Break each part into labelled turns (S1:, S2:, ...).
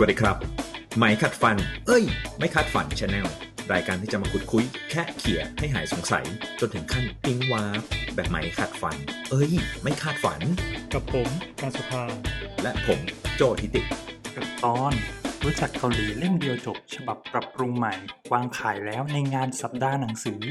S1: สวัสดีครับไหมขัดฟัน เอ้ย ไม่คาดฝัน channel รายการที่จะมาขุดคุย แค่เขี่ยให้หายสงสัย จนถึงขั้นปิ๊งวาร์ปแบบไหมขัดฟัน เอ้ย ไม่คาดฝัน
S2: กับผมการสุภา
S1: และผมโจทิติ
S2: กับตอน รู้จักเกาหลีเล่มเดียวจบ ฉบับปรับปรุงใหม่ วางขายแล้วในงานสัปดาห์หนังสือ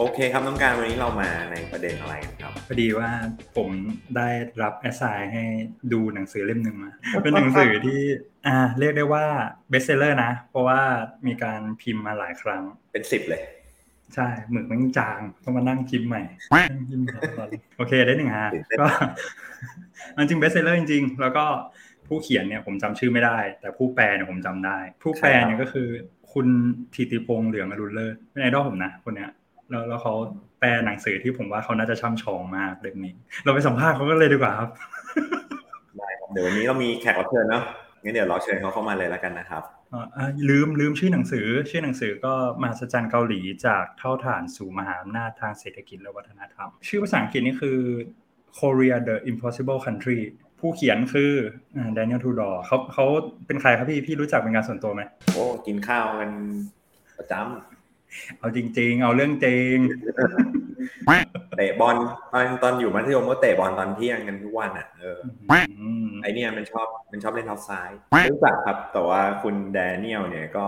S3: โอเคครับน้องการวันนี้เรามาในประเด็นอะไรกันครับ
S2: พอดีว่าผมได้รับ assign ให้ดูหนังสือเล่มหนึ่งมา เป็นหนังสือที่อ่าเรียกได้ว่า best seller นะ เพราะว่ามีการพิมพ์มาหลายครั้ง
S3: เป็นสิบเลย
S2: ใช่หมึกมันจางต้องมานั่งพิมพ์ใหม่นั่งพิมพ์ใหม่ตอนโอเคได้หนึ่งฮะก็มันจริง best seller จริงๆ แล้วก็ผู้เขียนเนี่ยผมจำชื่อไม่ได้ แต่ผู้แปลเนี่ยผมจำได้ ผู้แปลเนี่ยก็คือคุณธิติพงษ์เหลืองอรุณเลิศเป็นไอดอลผมนะคนเนี้ย แล้วแล้วเขาแปลหนังสือที่ผมว่าเขาน่าจะช่ำชองมากเรื่องนี้ เราไปสัมภาษณ์เขาก็เลยดีกว่าครับ
S3: ได้ครับเดี๋ยววันนี้เรามีแขกรับเชิญเนาะงั้นเดี๋ยวเราเชิญเขาเข้ามาเลยแล้วกันนะครับ
S2: อ่าอ่าลืมลืมชื่อหนังสือ ชื่อหนังสือก็มหัศจรรย์เกาหลีจากเท่าฐานสู่มหาอำนาจทางเศรษฐกิจและวัฒนธรรม ชื่อภาษาอังกฤษนี่คือ Korea the Impossible Country ผู้เขียนคือแดเนียลทูดอร์เขาเขาเป็นใครครับพี่ พี่รู้จักเป็นการส่วนตัวไหม
S3: โอ้กินข้าวกันประจ
S2: เอาจริง ๆ เอาเรื่องจริงำ
S3: เตะบอลตอนตอนอยู่มัธยมก็เตะบอลตอนเที่ยงกันทุกวันอะเออ
S2: อืม
S3: ไอเนี่ยมันชอบมันชอบเล่นเท้าซ้ายรู้จักครับ แต่ว่าคุณแดเนียลเนี่ยก็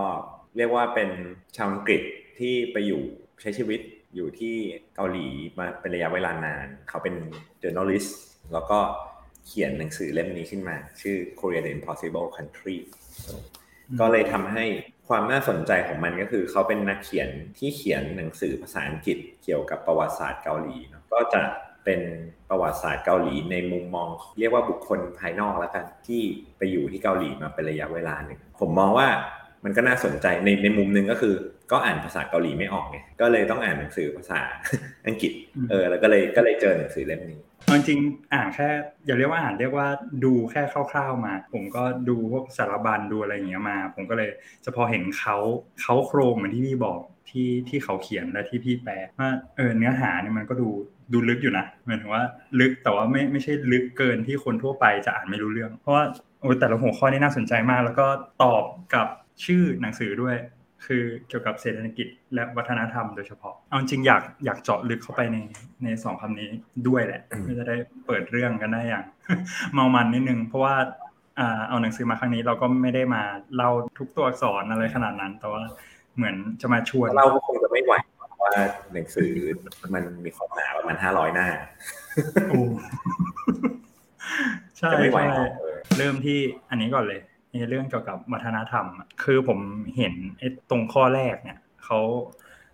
S3: เรียกว่าเป็นชาวอังกฤษที่ไปอยู่ใช้ชีวิตอยู่ที่เกาหลีมาเป็นระยะเวลานาน เขาเป็น journalist แล้วก็เขียนหนังสือเล่มนี้ขึ้นมา ชื่อ Korea the Impossible Country ก็เลยทำให้ ความน่าสนใจของมันก็คือเขาเป็นนักเขียนที่เขียนหนังสือภาษาอังกฤษเกี่ยวกับประวัติศาสตร์เกาหลีนะก็จะเป็นประวัติศาสตร์เกาหลีในมุมมอง เรียกว่าบุคคลภายนอกแล้วกันที่ไปอยู่ที่เกาหลีมาเป็นระยะเวลาหนึ่งผมมองว่ามันก็น่าสนใจในในมุมหนึ่งก็คือ ก็อ่านภาษาเกาหลีไม่ออกไงก็เลยต้องอ่านหนังสือภาษาอังกฤษเออแล้วก็เลยก็เลยเจอหนังสือเล่มนี้
S2: เอาจริงๆอ่านแค่อย่าเรียกว่าอ่านเรียกว่าดูแค่คร่าวๆมา ผมก็ดูพวกสารบัญดูอะไรอย่างเงี้ยมา ผมก็เลยจะพอเห็นเขาเขาโครงเหมือนที่พี่บอกที่ที่เขาเขียนและที่พี่แปลว่าเออเนื้อหาเนี่ยมันก็ดูดูลึกอยู่นะหมายถึงว่าลึกแต่ว่าไม่ไม่ใช่ลึกเกินที่คนทั่วไปจะอ่านไม่รู้เรื่อง เพราะว่าโอ้ยแต่ละหัวข้อนี่น่าสนใจมาก แล้วก็ตอบกับชื่อหนังสือด้วย คือเกี่ยวกับเศรษฐกิจและวัฒนธรรมโดยเฉพาะ เอาจริงอยากอยากเจาะลึกเข้าไปในในสองคำนี้ด้วยแหละเพื่อจะได้เปิดเรื่องกันได้อย่าง เมามันนิดนึง เพราะว่าอ่าเอาหนังสือมาครั้งนี้เราก็ไม่ได้มาเล่าทุกตัวอักษรอะไรขนาดนั้น แต่ว่าเหมือนจะมาชวน
S3: เราก็คงจะไม่ไหวเพราะว่าหนังสือมันมีความหนาประมาณห้าร้อยหน้า
S2: โอ้ใช่
S3: จะไม่ไหว
S2: ใช่
S3: เออ
S2: เริ่มที่อันนี้ก่อนเลย ในเรื่องเกี่ยวกับวัฒนธรรม คือผมเห็นไอ้ตรงข้อแรกเนี่ยเขา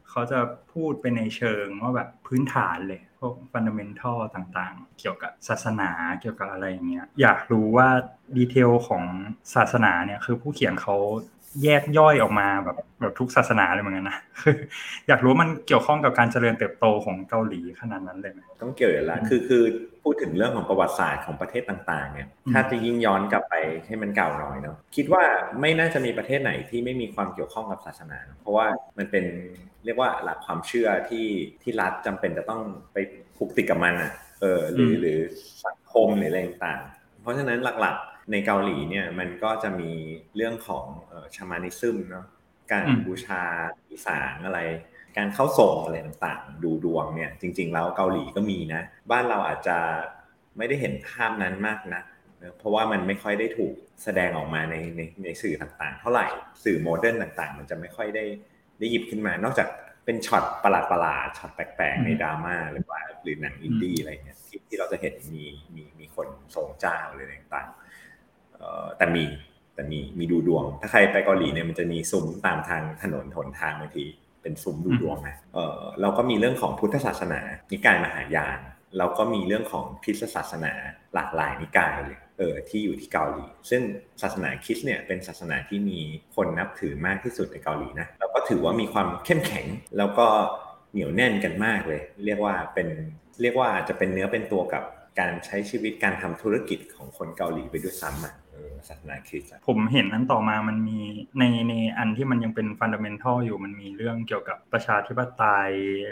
S2: เขาจะพูดไปในเชิงว่าแบบพื้นฐานเลย พวกฟันดัมเ n ทัลต่างๆ เกี่ยวกับศาสนาเกี่ยวกับอะไรอย่างเงี้ยอยากรู้ว่าดีเทลของศาสนาเนี่ยคือผู้เขียนเขา แยกย่อยออกมาแบบแบบทุกศาสนาเลยเหมือนกันนะคืออยากรู้ว่ามันเกี่ยวข้องกับการเจริญเติบโตของเกาหลีขนาดนั้นเลยไหม
S3: ต้องเกี่ยวอยู่แล้วคือคือพูดถึงเรื่องของประวัติศาสตร์ของประเทศต่างๆเนี่ย
S2: อืม
S3: ถ้าจะยิ่งย้อนกลับไปให้มันเก่าหน่อยเนาะคิดว่าไม่น่าจะมีประเทศไหนที่ไม่มีความเกี่ยวข้องกับศาสนา เพราะว่ามันเป็นเรียกว่าหลักความเชื่อที่ที่รัฐจำเป็นจะต้องไปผูกติดกับมันอะเออหรือหรือสังคมหรืออะไรต่างๆเพราะฉะนั้นหลักๆ ในเกาหลีเนี่ยมันก็จะมีเรื่องของชามานิซึมเนาะการ
S2: อืม
S3: บูชาอีสานอะไร การเข้าส่งอะไรต่างๆ ดูดวงเนี่ย จริง ๆ แล้วเกาหลีก็มีนะ บ้านเราอาจจะไม่ได้เห็นภาพนั้นมากนะนะเพราะว่ามันไม่ค่อยได้ถูกแสดงออกมาในในในสื่อต่างๆ เท่าไหร่สื่อ modern ต่างๆ มันจะไม่ค่อยได้ได้หยิบขึ้นมา นอกจากเป็นช็อตประหลาดๆช็อตแปลกๆในดราม่าหรือว่าหรือหนังอินดี้อะไรเงี้ยที่ที่เราจะเห็นมีมีมีคนทรงเจ้าอะไรต่างๆเอ่อ แต่มีแต่มีมีดูดวง ถ้าใครไปเกาหลีเนี่ยมันจะมีซุ้มตามทางถนนหนทางบางที เป็นซุ้มดูดวงนะเออเราก็มีเรื่องของพุทธศาสนานิกายมหายานเราก็มีเรื่องของคริสตศาสนาหลากหลายนิกายเลยเออที่อยู่ที่เกาหลี ซึ่งศาสนาคริสต์เนี่ยเป็นศาสนาที่มีคนนับถือมากที่สุดในเกาหลีนะแล้วก็ถือว่ามีความเข้มแข็งแล้วก็เหนียวแน่นกันมากเลย เรียกว่าเป็นเรียกว่าอาจจะเป็นเนื้อเป็นตัวกับการใช้ชีวิตการทำธุรกิจของคนเกาหลีไปด้วยซ้ำอะเอ ศาสนาคริสต์
S2: ผมเห็นอันต่อมามันมีในในอันที่มันยังเป็น fundamental อยู่มันมีเรื่องเกี่ยวกับประชาธิปไตย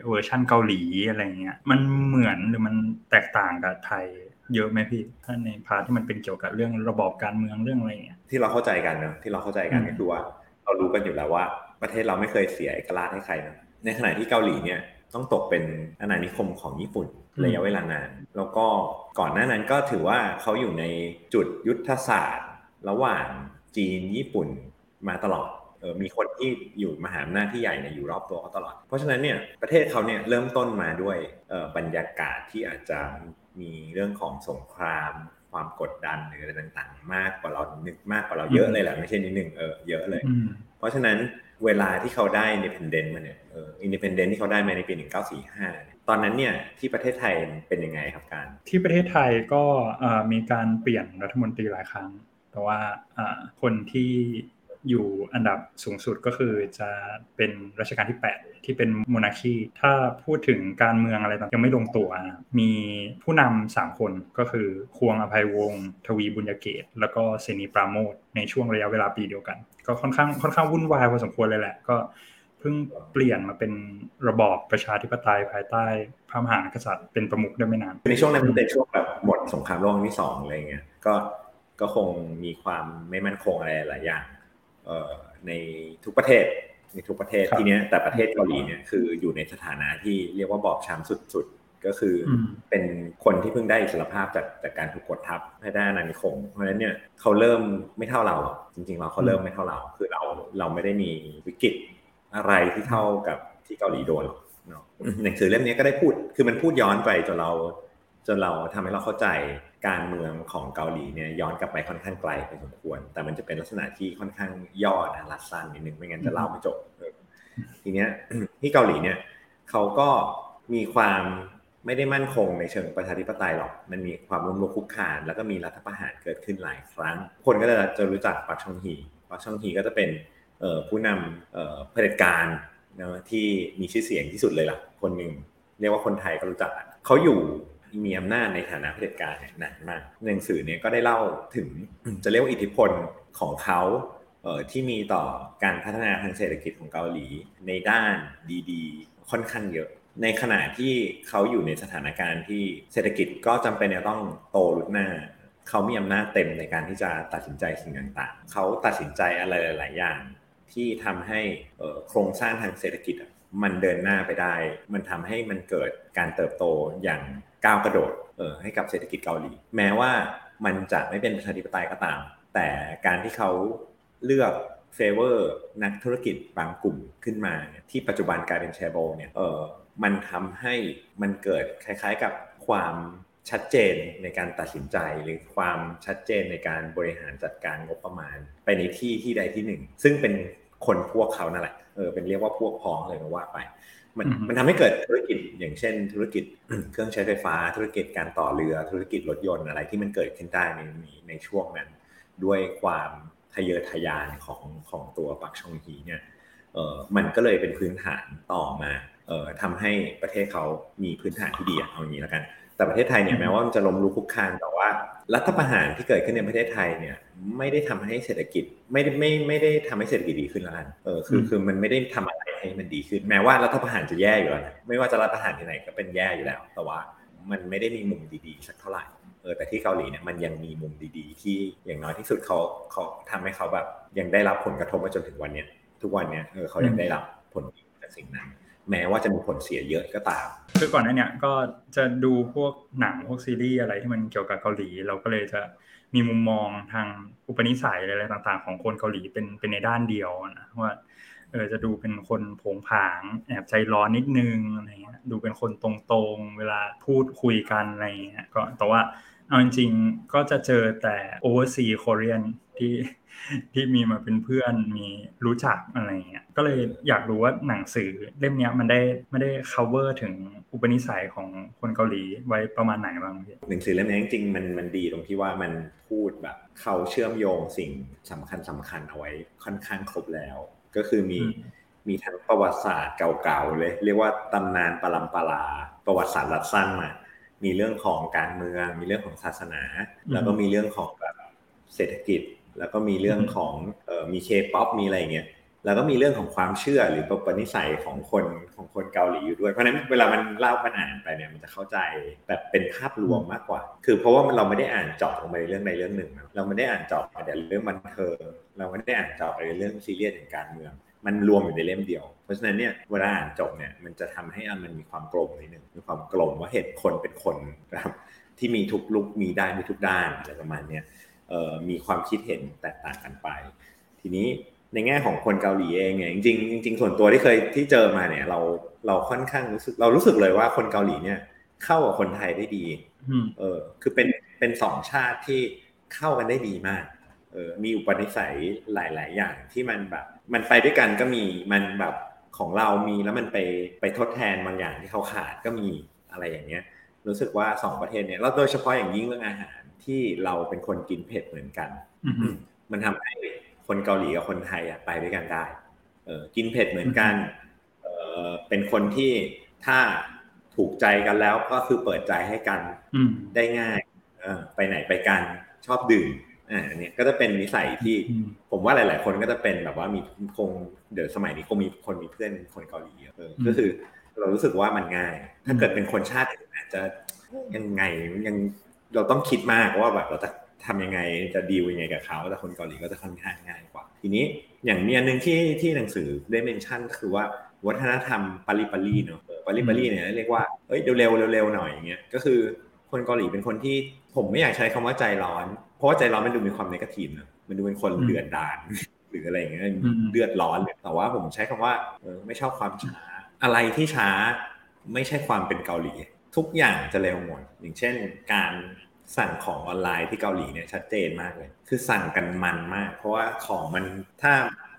S2: เวอร์ชั่นเกาหลีอะไรเงี้ยมันเหมือนหรือมันแตกต่างกับไทยเยอะไหมพี่ถ้าใน part ที่มันเป็นเกี่ยวกับเรื่องระบอบการเมืองเรื่องอะไรเงี้ย
S3: ที่เราเข้าใจกันเนอะที่เราเข้าใจกันก็คือว่า เรารู้กันอยู่แล้วว่า ประเทศเราไม่เคยเสียเอกราชให้ใครนะในขณะที่เกาหลีเนี่ยต้องตกเป็นอาณานิคมของญี่ปุ่นระยะเวลานาน แล้วก็ก่อนหน้านั้นก็ถือว่าเขาอยู่ในจุดยุทธศาสตร์ ระหว่างจีนญี่ปุ่นมาตลอดเออมีคนที่อยู่มหาอำนาจที่ใหญ่เนี่ยอยู่รอบตัวเขาตลอด เพราะฉะนั้นเนี่ยประเทศเขาเนี่ยเริ่มต้นมาด้วยบรรยากาศที่อาจจะมีเรื่องของสงครามความกดดันหรืออะไรต่างๆ มากกว่าเรานึกมากกว่าเราเยอะเลยแหละไม่ใช่นิดหนึ่งเออเยอะเลย เพราะฉะนั้นเวลาที่เขาได้ independent มาเนี่ยเออ independent ที่เขาได้มาในปี 1945 ตอนนั้นเนี่ยที่ประเทศไทยเป็นยังไงครับการ
S2: ที่ประเทศไทยก็มีการเปลี่ยนรัฐมนตรีหลายครั้ง แต่ว่าคนที่อยู่อันดับสูงสุดก็คือจะเป็นรัชกาลที่ 8 ที่เป็นโมนาคีถ้าพูดถึงการเมืองอะไรต่างยังไม่ลงตัว มีผู้นำสามคนก็คือควงอภัยวงศ์ทวีบุญญเกต แล้วก็เซนีปราโมทในช่วงระยะเวลาปีเดียวกัน ก็ค่อนข้างค่อนข้างวุ่นวายพอสมควรเลยแหละ ก็เพิ่งเปลี่ยนมาเป็นระบอบประชาธิปไตยภายใต้พระมหากษัตริย์เป็นประมุขได้ไม่นาน
S3: ในช่วงนั้นเป็นช่วงแบบหมดสงครามโลกที่สองอะไรเงี้ยก็ ก็คงมีความไม่มั่นคงอะไรหลายอย่างในทุกประเทศในทุกประเทศทีเนี้ยแต่ประเทศเกาหลีเนี่ยคืออยู่ในสถานะที่เรียกว่าบอบช้ำสุดๆ ก็คือเป็นคนที่เพิ่งได้อิสรภาพจากจากการถูกกดทับให้ได้นานิคม เพราะฉะนั้นเนี่ยเขาเริ่มไม่เท่าเราจริงๆเราเขาเริ่มไม่เท่าเรา คือเราเราไม่ได้มีวิกฤตอะไรที่เท่ากับที่เกาหลีโดนหรอกเนาะหนังสือเล่มนี้ก็ได้พูด คือมันพูดย้อนไปจนเราจนเราทำให้เราเข้าใจ การเมืองของเกาหลีเนี่ยย้อนกลับไปค่อนข้างไกลไปสมควร แต่มันจะเป็นลักษณะที่ค่อนข้างย่อนะรัดสั้นนิดนึงไม่งั้นจะเล่าไม่จบทีเนี้ยที่เกาหลีเนี่ยเขาก็มีความไม่ได้มั่นคงในเชิงประชาธิปไตยหรอก มันมีความรุมรุกคุกคาน แล้วก็มีรัฐประหารเกิดขึ้นหลายครั้ง คนก็จะจะรู้จักปักชองฮีปักชองฮีก็จะเป็นผู้นำเผด็จการนะที่มีชื่อเสียงที่สุดเลยล่ะ คนหนึ่งเรียกว่าคนไทยก็รู้จักเขาอยู่ มีอำนาจในฐานะเผด็จการเนี่ยหนักมากหนังสือเนี่ยก็ได้เล่าถึงจะเรียกว่าอิทธิพลของเขาเออที่มีต่อการพัฒนาทางเศรษฐกิจของเกาหลี ในด้านดีๆ ค่อนข้างเยอะ ในขณะที่เขาอยู่ในสถานการณ์ที่เศรษฐกิจก็จำเป็นจะต้องโตรุดหน้าเขามีอำนาจเต็มในการที่จะตัดสินใจสิ่งต่างๆ เขาตัดสินใจอะไรหลาย ๆ อย่าง ที่ทำให้โครงสร้างทางเศรษฐกิจมันเดินหน้าไปได้ มันทำให้มันเกิดการเติบโตอย่าง ก้าวกระโดดเออให้กับเศรษฐกิจเกาหลี แม้ว่ามันจะไม่เป็นประชาธิปไตยก็ตาม แต่การที่เขาเลือก favor นักธุรกิจบางกลุ่มขึ้นมา ที่ปัจจุบันกลายเป็น ko: แชโบลเนี่ยเออมันทำให้มันเกิดคล้าย ๆกับความชัดเจนในการตัดสินใจหรือความชัดเจนในการบริหารจัดการงบประมาณ ไปในที่ที่ใดที่หนึ่ง ซึ่งเป็น คนพวกเขานั่นแหละเออเป็นเรียกว่าพวกพ้องเลยนะว่าไป มันมันทำให้เกิดธุรกิจอย่างเช่น ธุรกิจเครื่องใช้ไฟฟ้า ธุรกิจการต่อเรือธุรกิจรถยนต์อะไรที่มันเกิดขึ้นได้ในในช่วงนั้น ด้วยความทะเยอทะยานของของตัวปักชองฮีเนี่ยเออมันก็เลยเป็นพื้นฐานต่อมาเอ่อทำให้ประเทศเขามีพื้นฐานที่ดีเอาอย่างนี้แล้วกัน แต่ประเทศไทยเนี่ยแม้ว่ามันจะล้มลุกคุกคานแต่ว่า รัฐประหารที่เกิดขึ้นในประเทศไทยเนี่ย ไม่ได้ทำให้เศรษฐกิจไม่ได้ไม่ไม่ได้ทำให้เศรษฐกิจดีขึ้นแล้วกันเออคือคือมันไม่ได้ทำอะไรให้มันดีขึ้น แม้ว่ารัฐประหารจะแย่อยู่แล้วไม่ว่าจะรัฐประหารที่ไหนก็เป็นแย่อยู่แล้ว แต่ว่ามันไม่ได้มีมุมดีๆสักเท่าไหร่เออแต่ที่เกาหลีเนี่ยมันยังมีมุมดีๆ ที่อย่างน้อยที่สุดเขาเขาทำให้เขาแบบยังได้รับผลกระทบมาจนถึงวันเนี้ยทุกวันเนี้ยเออเขายังได้รับผลจากสิ่งนั้น แม้ว่าจะมีผลเสียเยอะก็ตาม
S2: คือก่อนหน้านี้ก็จะดูพวกหนังพวกซีรีส์อะไรที่มันเกี่ยวกับเกาหลี เราก็เลยจะ มีมุมมองทางอุปนิสัยอะไรต่าง ๆ ของคนเกาหลีเป็นเป็นในด้านเดียวนะว่าเออจะดูเป็นคนผงผาง แอบใจร้อนนิดนึงอะไรเงี้ยดูเป็นคนตรงๆ เวลาพูดคุยกันอะไรเงี้ยก็แต่ว่าเอาจริงๆก็จะเจอแต่โอ เวอร์ซีคอเรียนที่ที่มีมาเป็นเพื่อนมีรู้จักอะไรเงี้ยก็เลยอยากรู้ว่าหนังสือเล่มนี้มันได้ไม่ได้ cover ถึงอุปนิสัยของคนเกาหลีไว้ประมาณไหนบ้างพี่
S3: หนังสือเล่มนี้จริงๆมันมันดีตรงที่ว่ามันพูดแบบ เขาเชื่อมโยงสิ่งสำคัญสำคัญเอาไว้ค่อนข้างครบแล้ว ก็คือมีมีทั้งประวัติศาสตร์เก่าๆเลย เรียกว่าตำนานปรัมปราประวัติศาสตร์รัดสั้นมามีเรื่องของการเมือง มีเรื่องของศาสนา แล้วก็มีเรื่องของแบบเศรษฐกิจ แล้วก็มีเรื่องของเอ่อมีเคป๊อปมีอะไรอย่างเงี้ยแล้วก็มีเรื่องของความเชื่อหรือประปนิสัยของคนของคนเกาหลีอยู่ด้วย เพราะฉะนั้นเวลามันเล่าปัญหาไปเนี่ยมันจะเข้าใจแบบเป็นภาพรวมมากกว่า คือเพราะว่ามันเราไม่ได้อ่านเจาะลงไปในเรื่องใดเรื่องหนึ่งนะเราไม่ได้อ่านเจาะไปแต่เรื่องบันเทิงเราไม่ได้อ่านเจาะไปในเรื่องซีเรียสอย่างการเมือง มันรวมอยู่ในเล่มเดียว เพราะฉะนั้นเนี่ยเวลาอ่านจบเนี่ยมันจะทำให้มันมีความกลมนิดนึงมีความกลมว่าเห็นคนเป็นคนนะครับที่มีทุกลุกมีได้มีทุกด้านอะไรประมาณเนี้ย มีความคิดเห็นแตกต่างกันไป ทีนี้ในแง่ของคนเกาหลีเองเนี่ยจริงจริงส่วนตัวที่เคยที่เจอมาเนี่ย เราเราค่อนข้างรู้สึก เรารู้สึกเลยว่าคนเกาหลีเนี่ย เข้ากับคนไทยได้ดีเออ คือเป็นเป็นสองชาติที่เข้ากันได้ดีมากเออมีอุปนิสัยหลาย ๆ อย่างที่มันแบบ มันไปด้วยกันก็มีมันแบบของเรามีแล้วมันไปไปทดแทนบางอย่างที่เขาขาดก็มีอะไรอย่างเงี้ย รู้สึกว่าสองประเทศเนี่ยเราโดยเฉพาะอย่างยิ่งเรื่องอาหาร ที่เราเป็นคนกินเผ็ดเหมือนกันมันทำให้คนเกาหลีกับคนไทยอะไปด้วยกันได้ เออกินเผ็ดเหมือนกัน เออเป็นคนที่ถ้าถูกใจกันแล้วก็คือเปิดใจให้กันได้ง่ายเออไปไหนไปกันชอบดื่มอ่าเนี่ยก็จะเป็นนิสัยที่ผมว่าหลาย ๆ คนก็จะเป็นแบบว่ามีคงเดี๋ยวสมัยนี้คงมีคนมีเพื่อนคนเกาหลีเยอะก็คือ เรารู้สึกว่ามันง่าย ถ้าเกิดเป็นคนชาติอื่นอาจจะยังไงยัง เราต้องคิดมากว่าแบบเราจะทำยังไงจะดีลยังไงกับเขาแต่คนเกาหลีก็จะค่อนข้างง่ายกว่า ทีนี้อย่างมีอันนึงที่ที่หนังสือได้เมนชั่นคือว่าวัฒนธรรมปาริปารีเนาะปาริปารีเนี่ยเรียกว่าเอ้ยเร็วๆเร็วๆหน่อยอย่างเงี้ยก็คือคนเกาหลีเป็นคนที่ผมไม่อยากใช้คำว่าใจร้อน เพราะว่าใจร้อนมันดูมีความนกาทีฟนะมันดูเป็นคนเดือดดานหรืออะไรอย่างเงี้ยเดือดร้อนเลยแต่ว่าผมใช้คำว่าไม่ชอบความช้า อะไรที่ช้าไม่ใช่ความเป็นเกาหลี ทุกอย่างจะเร็วหมด อย่างเช่น การสั่งของออนไลน์ที่เกาหลีเนี่ยชัดเจนมากเลย คือสั่งกันมันมาก เพราะว่าของมันถ้า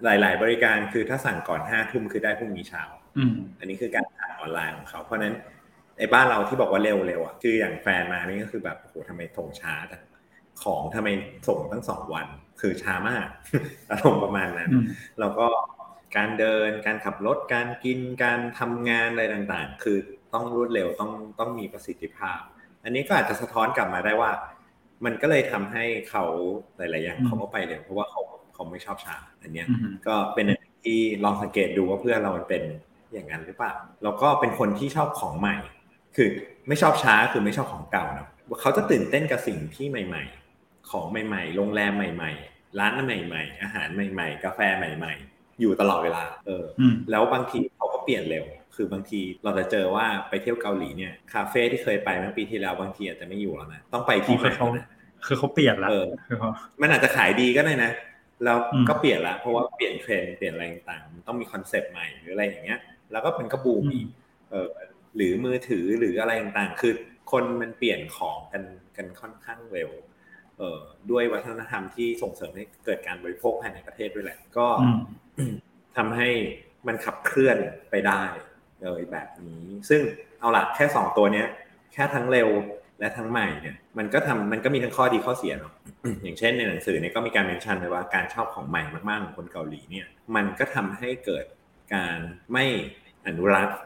S3: หลาย ๆ บริการคือถ้าสั่งก่อนห้าทุ่มคือได้พรุ่งนี้เช้าอันนี้คือการสั่งออนไลน์ของเขา เพราะนั้นไอ้บ้านเราที่บอกว่าเร็วๆอะคืออย่างแฟนมานี่ก็คือแบบโอ้โหทำไมส่งช้าจังของทำไมส่งตั้งสองวัน คือช้ามากอารมณ์ประมาณนั้นแล้วก็การเดินการขับรถการกินการทำงานอะไรต่างๆ คือ ต้องรวดเร็วต้องต้องมีประสิทธิภาพ อันนี้ก็อาจจะสะท้อนกลับมาได้ว่า มันก็เลยทำให้เขาหลาย ๆ อย่างเขาก็ไปเร็วเพราะว่าเขาเขาไม่ชอบชาอันเนี้ยก็เป็นที่ลองสังเกตดูว่าเพื่อนเรามันเป็นอย่างนั้นหรือเปล่าแล้วก็เป็นคนที่ชอบของใหม่ คือไม่ชอบช้าคือไม่ชอบของเก่าเนาะเขาจะตื่นเต้นกับสิ่งที่ใหม่ ๆ ของใหม่ ๆ โรงแรมใหม่ ๆ ร้านใหม่ ๆ อาหารใหม่ ๆ กาแฟใหม่ ๆ อยู่ตลอดเวลา เออ แล้วบางทีเขาก็เปลี่ยนเร็ว คือบางทีเราจะเจอว่าไปเที่ยวเกาหลีเนี่ยคาเฟ่ที่เคยไปเมื่อปีที่แล้วบางทีอาจจะไม่อยู่แล้วนะต้องไปที่ใหม่
S2: คือเขาเปลี่ยนแล้ว
S3: มันอาจจะขายดีก็ได้นะแล้วก็เปลี่ยนละเพราะว่าเปลี่ยนเทรนเปลี่ยนอะไรต่างๆต้องมี concept ใหม่หรืออะไรอย่างเงี้ย แล้วก็เป็นกระบูมีเออหรือมือถือหรืออะไรต่างๆคือคนมันเปลี่ยนของกันกันค่อนข้างเร็วเอ่อด้วยวัฒนธรรมที่ส่งเสริมให้เกิดการบริโภคภายในประเทศด้วยแหละ ก็ทำให้มันขับเคลื่อนไปได้ เลยแบบนี้ ซึ่งเอาละแค่สองตัวเนี้ย แค่ทั้งเร็วและทั้งใหม่เนี่ยมันก็ทำมันก็มีทั้งข้อดีข้อเสียเนาะอย่างเช่นในหนังสือเนี่ยก็มีการเมนชั่นไว้ว่าการชอบของใหม่มากๆของคนเกาหลีเนี่ยมันก็ทำให้เกิดการไม่อนุรักษ์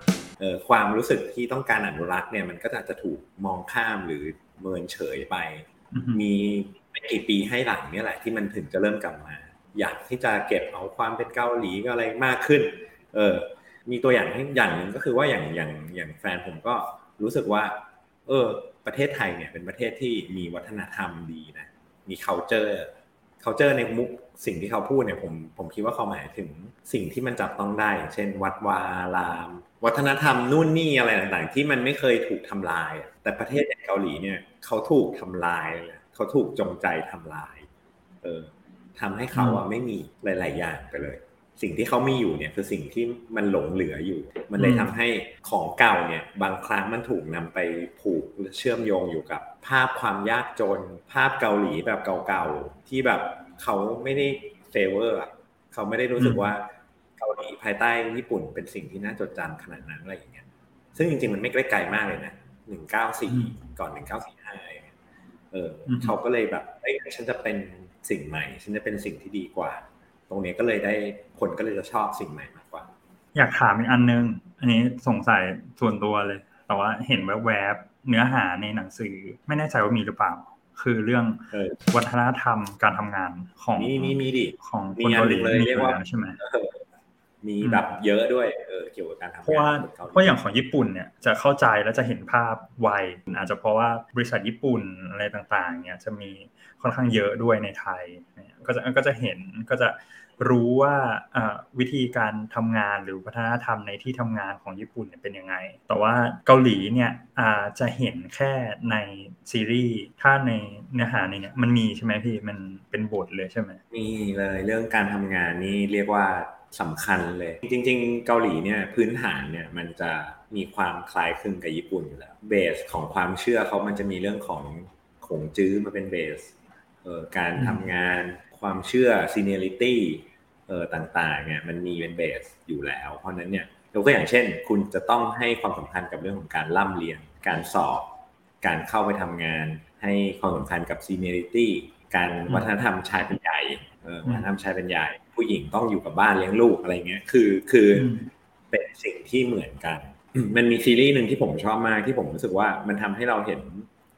S3: ความรู้สึกที่ต้องการอนุรักษ์เนี่ยมันก็อาจจะถูกมองข้ามหรือเมินเฉยไป มีไม่กี่ปีให้หลังเนี่ยแหละที่มันถึงจะเริ่มกลับมา อยากที่จะเก็บเอาความเป็นเกาหลีก็อะไรมากขึ้น เออ มีตัวอย่างอย่างหนึ่งก็คือว่าอย่างอย่างอย่างแฟนผมก็รู้สึกว่า เออ ประเทศไทยเนี่ยเป็นประเทศที่มีวัฒนธรรมดีนะมี culture culture ในมุกสิ่งที่เขาพูดเนี่ยผมผมคิดว่าเขาหมายถึงสิ่งที่มันจับต้องได้ เช่น วัดวาราม วัฒนธรรมนู่นนี่อะไรต่างๆ ที่มันไม่เคยถูกทำลาย แต่ประเทศอย่างเกาหลีเนี่ยเขาถูกทำลายเขาถูกจงใจทำลาย เออทำให้เขาอะไม่มีหลาย ๆ อย่างไปเลย สิ่งที่เขามีอยู่เนี่ยคือสิ่งที่มันหลงเหลืออยู่ มันเลยทำให้ของเก่าเนี่ยบางครั้งมันถูกนำไปผูกเชื่อมโยงอยู่กับ ภาพความยากจน ภาพเกาหลีแบบเก่าๆที่แบบเขาไม่ได้เฟเวอร์เขาไม่ได้รู้สึกว่าเกาหลีภายใต้ญี่ปุ่นเป็นสิ่งที่น่าจดจำขนาดนั้นอะไรอย่างเงี้ยซึ่งจริงๆมันไม่ไกลมากเลยนะหนึ่งเก้าสี่ก่อนหนึ่งเก้าสี่ห้าเออเขาก็เลยแบบเอ้ยฉันจะเป็นสิ่งใหม่ ฉันจะเป็นสิ่งที่ดีกว่า ตรงนี้ก็เลยได้คนก็เลยจะชอบสิ่งใหม่มากกว่า
S2: อยากถามอีกอันนึง อันนี้สงสัยส่วนตัวเลย แต่ว่าเห็นแวบๆเนื้อหาในหนังสือ ไม่แน่ใจว่ามีหรือเปล่า คือเรื่องวัฒนธรรมการทำงานของ
S3: มีมีมีดิ
S2: ของคนเกาหลีเลยเรียกว่าใช่ไหม
S3: มีแบบเยอะด้วยเออเกี่ยวกับการทำงานเพราะ
S2: ว่าเพราะอย่างของญี่ปุ่นเนี่ยจะเข้าใจและจะเห็นภาพไวอาจจะเพราะว่าบริษัทญี่ปุ่นอะไรต่างๆเนี่ยจะมีค่อนข้างเยอะด้วยในไทยก็จะก็จะเห็นก็จะรู้ว่าวิธีการทำงานหรือวัฒนธรรมในที่ทำงานของญี่ปุ่นเป็นยังไง แต่ว่าเกาหลีเนี่ยจะเห็นแค่ในซีรีส์ ถ้าในเนื้อหาในเนี่ยมันมีใช่ไหมพี่ มันเป็นบทเลยใช่ไหม
S3: มีเลยเรื่องการทำงานนี่เรียกว่า สำคัญเลย จริง ๆ เกาหลีเนี่ยพื้นฐานเนี่ยมันจะมีความคล้ายคลึงกับญี่ปุ่นอยู่แล้วเบสของความเชื่อเขามันจะมีเรื่องของขงจื้อมาเป็นเบสเอ่อการทำงานความเชื่อซีเนียริตี้เออต่างๆเนี่ยมันมีเป็นเบสอยู่แล้ว เพราะนั้นเนี่ยยกตัวอย่างเช่น คุณจะต้องให้ความสำคัญกับเรื่องของการล่ำเรียน การสอบ การเข้าไปทำงาน ให้ความสำคัญกับซีเนียริตี้การวัฒนธรรมชายเป็นใหญ่วัฒนธรรมชายเป็นใหญ่ ผู้หญิงต้องอยู่กับบ้านเลี้ยงลูกอะไรเงี้ย คือคือเป็นสิ่งที่เหมือนกัน มันมีซีรีส์หนึ่งที่ผมชอบมากที่ผมรู้สึกว่ามันทำให้เราเห็น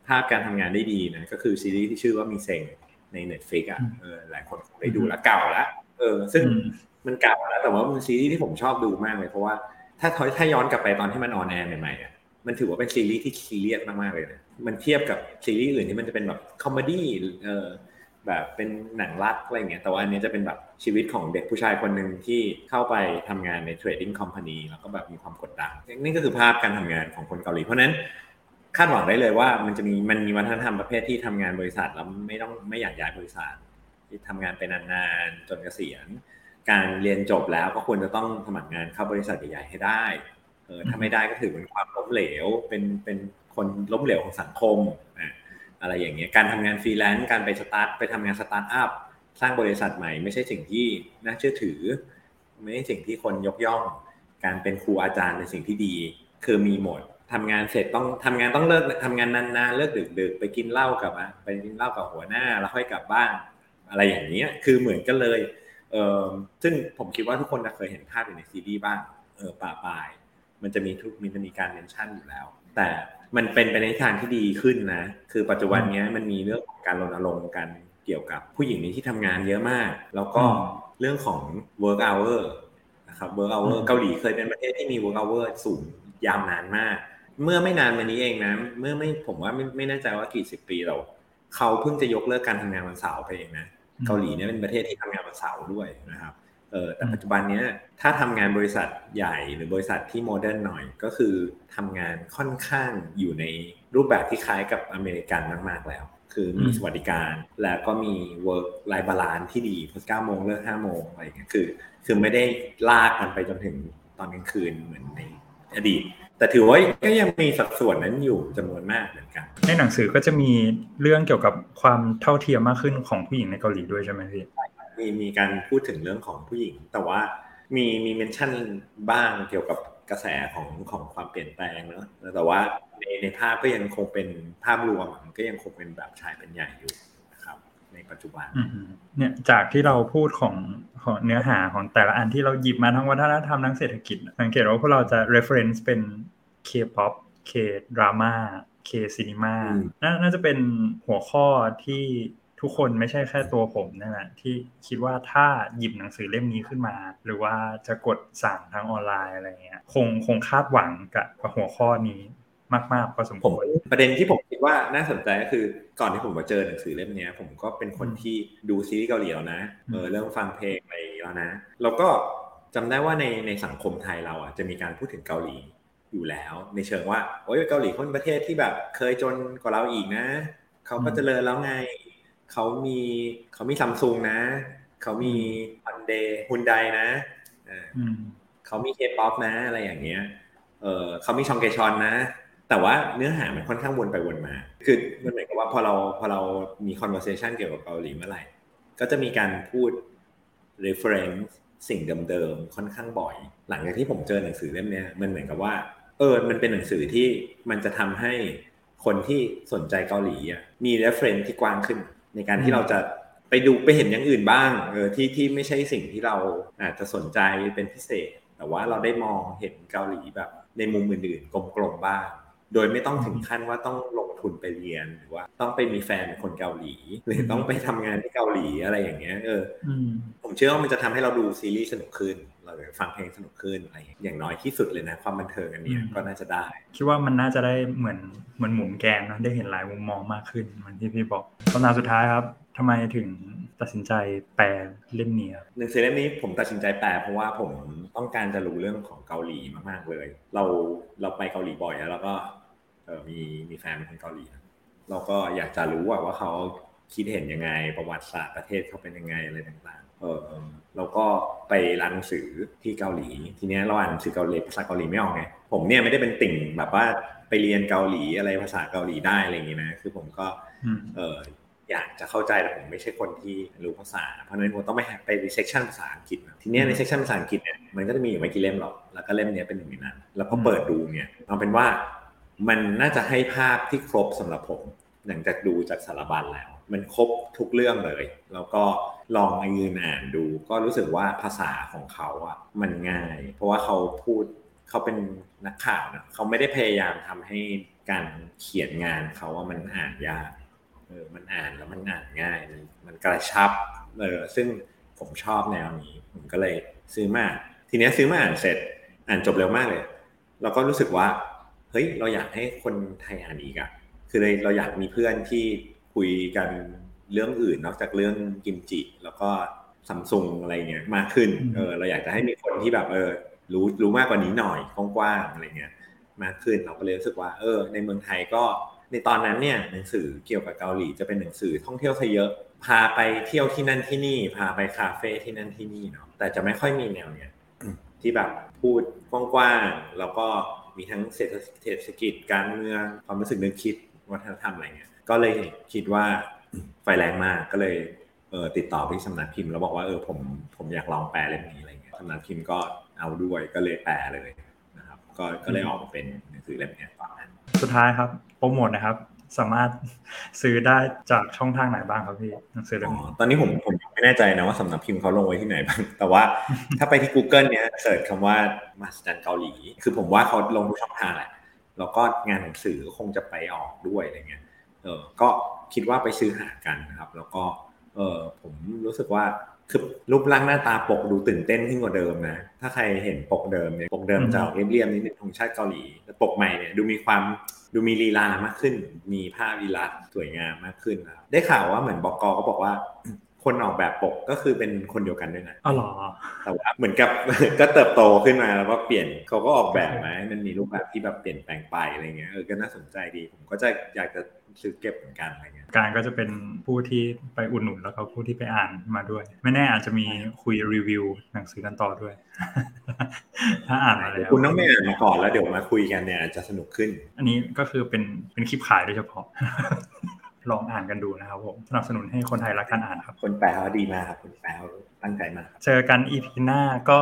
S3: ภาพการทำงานได้ดีนะก็คือซีรีส์ที่ชื่อว่ามีเซงใน Netflix อะเออหลายคนคงได้ดูแล้วเก่าแล้วเออ ซึ่งมันเก่าแล้วแต่ว่ามันซีรีส์ที่ผมชอบดูมากเลยเพราะว่าถ้าถ้าย้อนกลับไปตอนที่มัน on air ใหม่ๆอะมันถือว่าเป็นซีรีส์ที่ซีเรียสมากๆเลยนะมันเทียบกับซีรีส์อื่นที่มันจะเป็นแบบ comedy เออ แบบเป็นหนังรักอะไรเงี้ยแต่ว่าอันนี้จะเป็นแบบชีวิตของเด็กผู้ชายคนหนึ่งที่เข้าไปทำงานใน trading company แล้วก็แบบมีความกดดันนี่ก็คือภาพการทำงานของคนเกาหลี เพราะนั้นคาดหวังได้เลยว่ามันจะมีมันมีวัฒนธรรมประเภทที่ทำงานบริษัทแล้วไม่ต้องไม่อยากย้ายบริษัทที่ทำงานไปนานๆจนเกษียณ การเรียนจบแล้วก็ควรจะต้องสมัครงานเข้าบริษัทใหญ่ๆให้ได้เออถ้าไม่ได้ก็ถือเป็นความล้มเหลวเป็นเป็นคนล้มเหลวของสังคมอ อะไรอย่างเงี้ยการทำงานฟรีแลนซ์การไปสตาร์ทไปทำงานสตาร์ทอัพสร้างบริษัทใหม่ ไม่ใช่สิ่งที่น่าเชื่อถือ ไม่ใช่สิ่งที่คนยกย่อง การเป็นครูอาจารย์เป็นสิ่งที่ดี คือมีหมดทำงานเสร็จต้องทำงานต้องเลิกทำงานนานๆเลิกดึกๆไปกินเหล้ากับไปกินเหล้ากับหัวหน้าแล้วค่อยกลับบ้านอะไรอย่างเงี้ยคือเหมือนกันเลยเออซึ่งผมคิดว่าทุกคนเคยเห็นภาพอยู่ในซีดีบ้างเออป่าปลาย มันจะมีทุกมันจะมีการเมนชั่นอยู่แล้ว แต่ มันเป็นไปในทางที่ดีขึ้นนะ คือปัจจุบันนี้มันมีเรื่องของการรณรงค์กันเกี่ยวกับผู้หญิงในที่ทำงานเยอะมาก แล้วก็เรื่องของ work hour นะครับ work hour เกาหลีเคยเป็นประเทศที่มี work hour สูงยาวนานมาก เมื่อไม่นานมานี้เองนะ เมื่อไม่ผมว่าไม่ไม่แน่ใจว่ากี่สิบปีเราเขาเพิ่งจะยกเลิกการทำงานวันเสาร์ไปเองนะ เกาหลีเนี่ยเป็นประเทศที่ทำงานวันเสาร์ด้วยนะครับ เออแต่ปัจจุบันเนี้ยถ้าทำงานบริษัทใหญ่หรือบริษัทที่ modern หน่อยก็คือทำงานค่อนข้างอยู่ในรูปแบบที่คล้ายกับอเมริกันมาก ๆ แล้ว คือมีสวัสดิการแล้วก็มี work life balance ที่ดีพอเก้าโมงเลิกห้าโมงอะไรอย่างเงี้ยคือ คือไม่ได้ลากกันไปจนถึงตอนกลางคืนเหมือนในอดีต แต่ถือว่าก็ยังมีสัดส่วนนั้นอยู่จำนวนมากเหมือนกัน
S2: ในหนังสือก็จะมีเรื่องเกี่ยวกับความเท่าเทียมมากขึ้นของผู้หญิงในเกาหลีด้วยใช่ไหมพี่
S3: มีมีการพูดถึงเรื่องของผู้หญิง แต่ว่ามีมีเมนชั่นบ้างเกี่ยวกับกระแสของของความเปลี่ยนแปลงเนอะแต่ว่าในในภาพก็ยังคงเป็นภาพรวมก็ยังคงเป็นแบบชายเป็นใหญ่อยู่นะครับ ในปัจจุบัน
S2: เนี่ยจากที่เราพูดของของเนื้อหาของแต่ละอันที่เราหยิบมาทั้งวัฒนธรรมทั้งเศรษฐกิจ สังเกตว่าพวกเราจะ reference เป็น K-pop K-drama K-cinema น่าจะเป็นหัวข้อที่ ทุกคนไม่ใช่แค่ตัวผมนั่นแหละที่คิดว่าถ้าหยิบหนังสือเล่มนี้ขึ้นมา หรือว่าจะกดสั่งทางออนไลน์อะไรเงี้ยคงคงคาดหวังกับหัวข้อนี้มากๆพอสมควร
S3: ประเด็นที่ผมคิดว่าน่าสนใจก็คือก่อนที่ผมมาเจอหนังสือเล่มนี้ผมก็เป็นคนที่ดูซีรีส์เกาหลีแล้วนะเออเริ่มฟังเพลงอะไรแล้วนะ แล้วก็จำได้ว่าในในสังคมไทยเราอะจะมีการพูดถึงเกาหลีอยู่แล้ว ในเชิงว่าโอ้ยเกาหลีคนประเทศที่แบบเคยจนกว่าเราอีกนะเขาก็เจริญแล้วไง เขามีเขามีซัมซุงนะ เขามีฮันเดย์ฮุนไดนะเขามีเคป๊อปนะอะไรอย่างเงี้ย เออเขามีชองเกชอนนะ แต่ว่าเนื้อหามันค่อนข้างวนไปวนมา คือมันหมายความว่าพอเราพอเรามี conversation เกี่ยวกับเกาหลีเมื่อไหร่ ก็จะมีการพูด reference สิ่งเดิมๆค่อนข้างบ่อย หลังจากที่ผมเจอหนังสือเล่มนี้มันเหมือนกับว่า เออ มันเป็นหนังสือที่มันจะทำให้คนที่สนใจเกาหลีอะมี reference ที่กว้างขึ้น ในการที่เราจะไปดูไปเห็นอย่างอื่นบ้างเออที่ที่ไม่ใช่สิ่งที่เราอาจจะสนใจเป็นพิเศษ แต่ว่าเราได้มองเห็นเกาหลีแบบในมุมอื่นๆกลมๆบ้าง โดยไม่ต้องถึงขั้นว่าต้องลงทุนไปเรียนหรือว่าต้องไปมีแฟนเป็นคนเกาหลี หรือต้องไปทำงานที่เกาหลีอะไรอย่างเงี้ยเออ
S2: อืม
S3: ผมเชื่อว่ามันจะทำให้เราดูซีรีส์สนุกขึ้น เราฟังเพลงสนุกขึ้นอะไรอย่างเงี้ยอย่างน้อยที่สุดเลยนะ ความบันเทิงอันเนี้ย
S2: อืม
S3: ก็น่าจะได้
S2: คิดว่ามันน่าจะได้เหมือนเหมือนหมุนแกนเนอะได้เห็นหลายมุมมองมากขึ้นเหมือนที่พี่บอกคำถามสุดท้ายครับทำไมถึงตัดสินใจแปลเล่มนี้ครับ
S3: หนังสือเล่มนี้ผมตัดสินใจแปลเพราะว่าผมต้องการจะรู้เรื่องของเกาหลีมากๆเลย เราเราไปเกาหลีบ่อยแล้วเราก็ เออมีมีแฟนเป็นคนเกาหลีนะเราก็อยากจะรู้ว่าว่าเขาคิดเห็นยังไง ประวัติศาสตร์ประเทศเขาเป็นยังไงอะไรต่างๆ เออเราก็ไปร้านหนังสือที่เกาหลี ทีเนี้ยเราอ่านหนังสือเกาหลีภาษาเกาหลีไม่ออกไงผมเนี่ยไม่ได้เป็นติ่งแบบว่าไปเรียนเกาหลีอะไรภาษาเกาหลีได้อะไรอย่างงี้นะคือผมก็
S2: อืม
S3: เอออยากจะเข้าใจแต่ผมไม่ใช่คนที่รู้ภาษา เพราะฉะนั้นผมต้องไปไปใน section ภาษาอังกฤษนะทีเนี้ยใน section ภาษาอังกฤษเนี่ยมันก็จะมีอยู่ไม่กี่เล่มหรอกแล้วก็เล่มเนี้ยเป็นหนึ่งในนั้น แล้วก็เปิดดูเนี่ยเอาเป็นว่า มันน่าจะให้ภาพที่ครบสำหรับผม หลังจากดูจากสารบัญแล้ว มันครบทุกเรื่องเลย แล้วก็ลองยืนอ่านดู ก็รู้สึกว่าภาษาของเขาอะมันง่าย เพราะว่าเขาพูดเขาเป็นนักข่าวนะเขาไม่ได้พยายามทำให้การเขียนงานเขาว่ามันอ่านยากเออมันอ่านแล้วมันอ่านง่าย มันกระชับเออซึ่งผมชอบแนวนี้ผมก็เลยซื้อมาทีนี้ซื้อมาอ่านเสร็จ อ่านจบเร็วมากเลยเราก็รู้สึกว่า เฮ้ยเราอยากให้คนไทยอ่านอีกอะคือเลยเราอยากมีเพื่อนที่คุยกันเรื่องอื่นนอกจากเรื่องกิมจิ แล้วก็ซัมซุงอะไรเงี้ยมากขึ้นเออเราอยากจะให้มีคนที่แบบเออรู้รู้มากกว่านี้หน่อยกว้างๆอะไรเงี้ยมากขึ้นเราก็เลยรู้สึกว่าเออ ในเมืองไทยก็ในตอนนั้นเนี่ยหนังสือเกี่ยวกับเกาหลีจะเป็นหนังสือท่องเที่ยวซะเยอะ พาไปเที่ยวที่นั่นที่นี่ พาไปคาเฟ่ที่นั่นที่นี่เนาะแต่จะไม่ค่อยมีแนวเนี่ยที่แบบพูดกว้างๆแล้วก็ มีทั้งเศรษฐศกิจการเมืองความรู้สึกนึกคิดวัฒนธรรมอะไรเงี้ยก็เลยคิดว่าไฟแรงมากก็เลยเออติดต่อไปที่สำนักพิมพ์แล้วบอกว่าเออผมผมอยากลองแปลเล่มนี้อะไรเงี้ยสำนักพิมพ์ก็เอาด้วยก็เลยแปลเลยนะครับก็ก็เลยออกมาเป็นหนังสือเล่มนี้ตอนนั้น
S2: สุดท้ายครับโปรโมทนะครับ สามารถซื้อได้จากช่องทางไหนบ้างครับพี่หนังสือเล่ม
S3: อ๋อ
S2: นี้
S3: ตอนนี้ผมผมไม่แน่ใจนะว่าสำนักพิมพ์เขาลงไว้ที่ไหนบ้าง แต่ว่าถ้าไปที่ Google เนี้ยเสิร์ชคำว่ามาสจันเกาหลี คือผมว่าเขาลงทุกช่องทางแหละแล้วก็งานหนังสือคงจะไปออกด้วยอะไรเงี้ยเออก็คิดว่าไปซื้อหากันนะครับ แล้วก็เออผมรู้สึกว่า คือรูปร่างหน้าตาปกดูตื่นเต้นขึ้นกว่าเดิมนะ ถ้าใครเห็นปกเดิมเนี่ยปกเดิมจะออกเรียบๆนิดนึงธงชาติเกาหลีแต่ปกใหม่เนี่ยดูมีความดูมีลีลามากขึ้น มีภาพลีลาสวยงามมากขึ้นนะครับได้ข่าวว่าเหมือนบอกกก็บอกว่า คนออกแบบปกก็คือเป็นคนเดียวกันด้วยนะ
S2: อ๋อเหรอ
S3: แต่ว่าเหมือนกับก็เติบโตขึ้นมาแล้วก็เปลี่ยนเขาก็ออกแบบมาให้มันมีรูปแบบที่แบบเปลี่ยนแปลงไปอะไรเงี้ยเออก็น่าสนใจดี ผมก็จะอยากจะซื้อเก็บเหมือนกันอะไรเงี้ย
S2: การก็จะเป็นผู้ที่ไปอุดหนุนแล้วก็ผู้ที่ไปอ่านมาด้วย ไม่แน่อาจจะมีคุยรีวิวหนังสือกันต่อด้วย ถ้าอ่านมาแล้ว
S3: คุณต้องไม่อ่านมาก่อนแล้วเดี๋ยวมาคุยกันเนี่ยอาจจะสนุกขึ้น
S2: อันนี้ก็คือเป็นเป็นคลิปขายโดยเฉพาะ ลองอ่านกันดูนะครับผมสนับสนุนให้คนไทยรักการอ่านครับ
S3: คนแปลเขาดีมากครับคนแปลเขาตั้งใจมากครับ
S2: เจอกันอีพีหน้าก็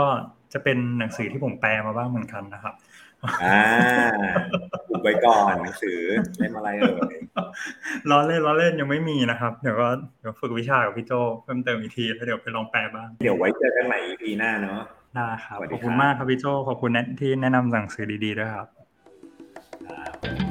S2: จะเป็นหนังสือที่ผมแปลมาบ้างเหมือนกันนะครับ
S3: อ่าอุบไว้ก่อนหนังสือเล่มอะไรเอ่ย
S2: ล้อเล่นล้อเล่นยังไม่มีนะครับ เดี๋ยวก็เดี๋ยวฝึกวิชากับพี่โจเพิ่มเติมอีกทีแล้วเดี๋ยวไปลองแปลบ้าง
S3: เดี๋ยวไว้เจอกันใหม่ EP หน้าเนาะ
S2: ได้ครับ
S3: สวัสดี
S2: ขอบคุณ
S3: ครับ
S2: มากครับพี่โจขอบคุณแนะที่แนะนำหนังสือดีๆด้วยครับ
S3: ครับ